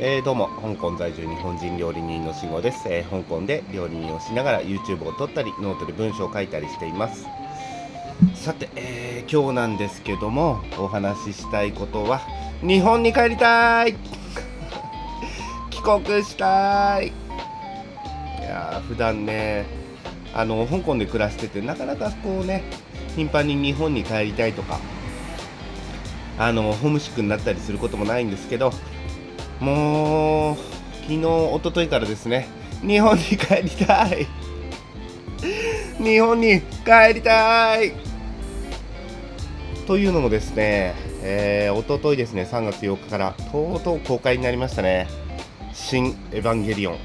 えー、どうも香港在住日本人料理人の慎吾です、えー、香港で料理人をしながら YouTube を撮ったりノートで文章を書いたりしています。さて、えー、今日なんですけどもお話ししたいことは日本に帰りたい! 帰国したい!いやー普段ねあの香港で暮らしててなかなかこうね頻繁に日本に帰りたいとかあのホームシックになったりすることもないんですけどもう昨日一昨日からですね。日本に帰りたい。日本に帰りたい。というのもですね、えー、一昨日ですね3月8日からとうとう公開になりましたね。新エヴァンゲリオン。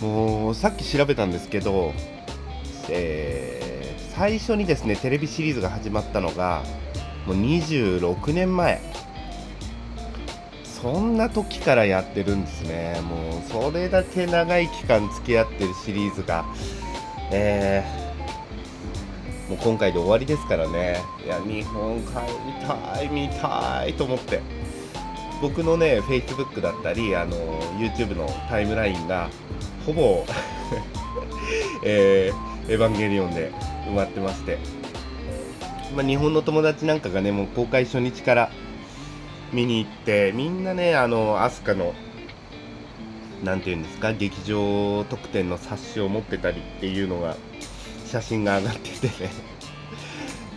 もうさっき調べたんですけど、えー、最初にですねテレビシリーズが始まったのがもう26年前。そんな時からやってるんですね。もうそれだけ長い期間付き合ってるシリーズが。えー、もう今回で終わりですからね。いや日本帰りたい見たいと思って。僕のね Facebook だったりあの YouTube のタイムラインがほぼ えー、エヴァンゲリオンで埋まってまして、まあ、日本の友達なんかがねもう公開初日から見に行ってみんなねあの飛鳥の何て言うんですか劇場特典の冊子を持ってたりっていうのが写真が上がっててね。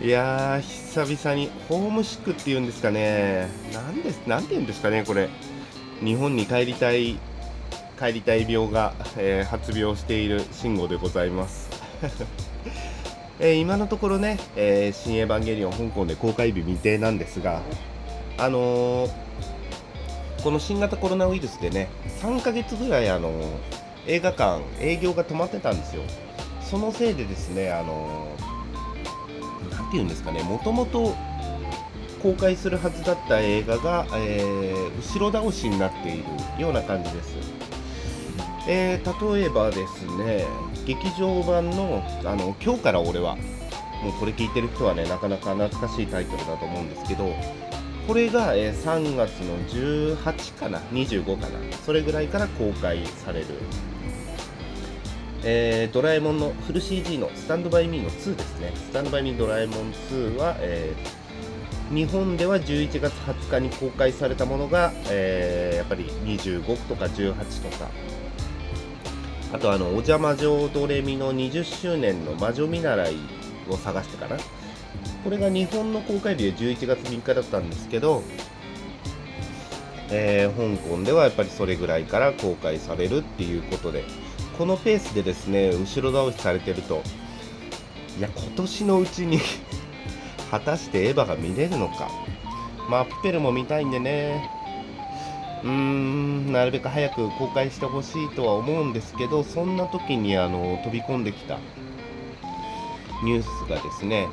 いやー久々にホームシックっていうんですかね。なんですなんて言うんですかねこれ。日本に帰りたい帰りたい病が、えー、発病している慎吾でございます。えー、今のところね、えー、新エヴァンゲリオン香港で公開日未定なんですがあのー、この新型コロナウイルスでね3ヶ月ぐらい、あのー、映画館営業が止まってたんですよ。そのせいでですねあのー、て言うんですかねもともと公開するはずだった映画が、えー、後ろ倒しになっているような感じです、えー、例えばですね劇場版のあの「今日から俺は」もうこれ聞いてる人はねなかなか懐かしいタイトルだと思うんですけどこれが、え3月の18かな25かなそれぐらいから公開される、えー、ドラえもんのフル CG のスタンドバイミーの2ですね。スタンドバイミードラえもん2は、えー、日本では11月20日に公開されたものが、えー、やっぱり25とか18とか。あとあのお邪魔女ドレミの20周年の魔女見習いを探してかな。これが日本の公開日で11月3日だったんですけど、えー、香港ではやっぱりそれぐらいから公開されるっていうことでこのペースでですね後ろ倒しされてるといや今年のうちに 果たしてエヴァが見れるのか。まあプペルも見たいんでね。うーんなるべく早く公開してほしいとは思うんですけどそんな時にあの飛び込んできたニュースがですね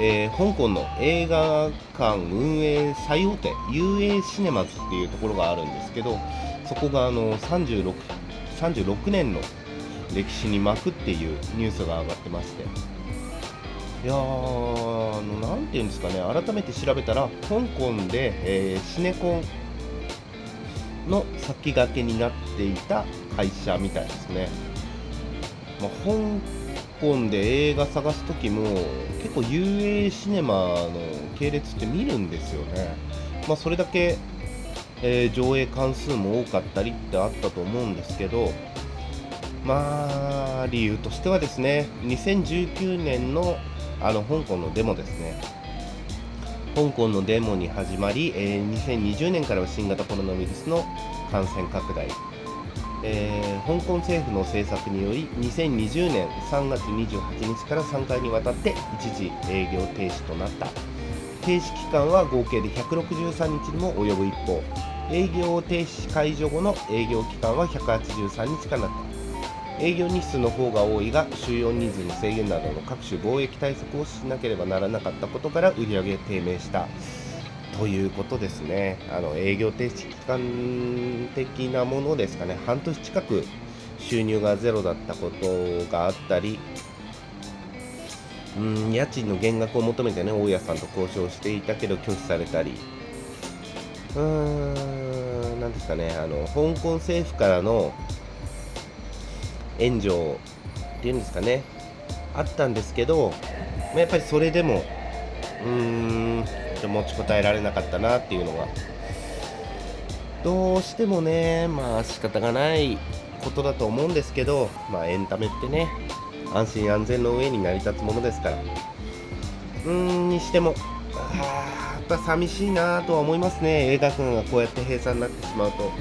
えー、香港の映画館運営最大手 UA シネマズっていうところがあるんですけどそこがあの 36, 36年の歴史に巻くっていうニュースが上がってまして。いやーあのなていうんですかね改めて調べたら香港で、えー、シネコンの先駆けになっていた会社みたいですね、まあ、香港で映画探す時も結構 UA シネマの系列って見るんですよね、まあ、それだけ、えー、上映関数も多かったりってあったと思うんですけどまあ理由としてはですね2019年のあの香港のデモですね。香港のデモに始まり、えー、2020年からは新型コロナウイルスの感染拡大。えー、香港政府の政策により2020年3月28日から3回にわたって一時営業停止となった。停止期間は合計で163日にも及ぶ一方営業停止解除後の営業期間は183日間だった。営業日数の方が多いが収容人数の制限などの各種貿易対策をしなければならなかったことから売り上げ低迷した。ということですね、あの営業停止期間的なものですかね、半年近く収入がゼロだったことがあったり、うん家賃の減額を求めてね、大家さんと交渉していたけど拒否されたり、うーん、なんですかね。あの香港政府からの援助っていうんですかね。あったんですけど、まあ、やっぱりそれでもうーん持ちこたえられなかったなっていうのが。どうしてもねまあ仕方がないことだと思うんですけどまあエンタメってね安心安全の上に成り立つものですから。うーんにしてもあやっぱ寂しいなとは思いますね。映画館がこうやって閉鎖になってしまうと。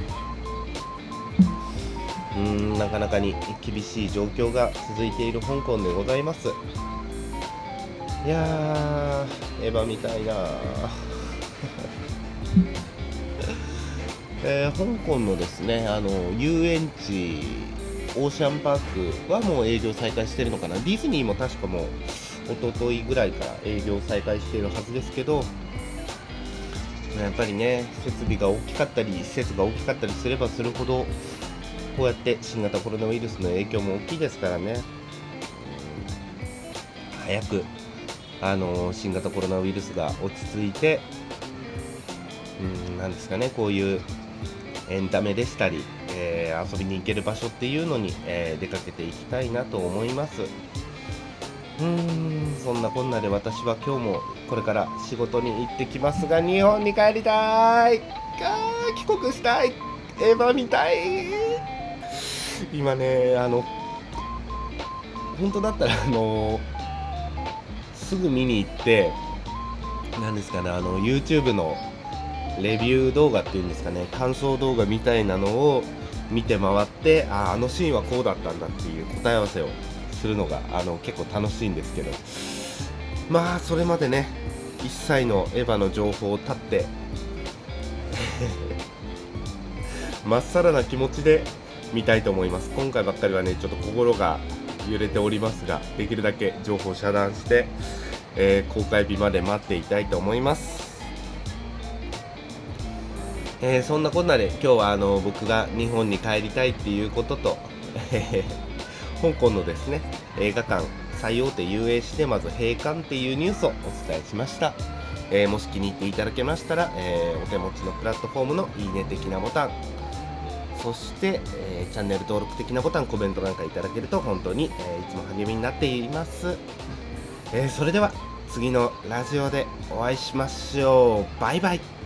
うーんなかなかに厳しい状況が続いている香港でございます。いやーエヴァ見たいな えー、香港のですねあの遊園地オーシャンパークはもう営業再開してるのかな。ディズニーも確かもう一昨日ぐらいから営業再開しているはずですけどやっぱりね設備が大きかったり施設が大きかったりすればするほどこうやって新型コロナウイルスの影響も大きいですからね。早くあの新型コロナウイルスが落ち着いてうんなんですかねこういうエンタメでしたり、えー、遊びに行ける場所っていうのに、えー、出かけていきたいなと思います。うーんそんなこんなで私は今日もこれから仕事に行ってきますが日本に帰りたい。あ帰国したい。エヴァ見たい。今ねあの本当だったらあのすぐ見に行って何ですかねあの YouTube のレビュー動画っていうんですかね感想動画みたいなのを見て回ってああのシーンはこうだったんだっていう答え合わせをするのがあの結構楽しいんですけど。まあそれまでね一切のエヴァの情報を立って まっさらな気持ちで見たいと思います。今回ばっかりはねちょっと心が揺れておりますができるだけ情報遮断して、えー、公開日まで待っていたいと思います。えー、そんなこんなで今日はあの僕が日本に帰りたいっていうことと、え 香港のですね映画館最大手 UA シネマズ閉館っていうニュースをお伝えしました、え、もし気に入っていただけましたら、え、お手持ちのプラットフォームのいいね的なボタンそして、えー、チャンネル登録的なボタンコメントなんかいただけると本当に、えいつも励みになっています、えそれでは次のラジオでお会いしましょう。バイバイ。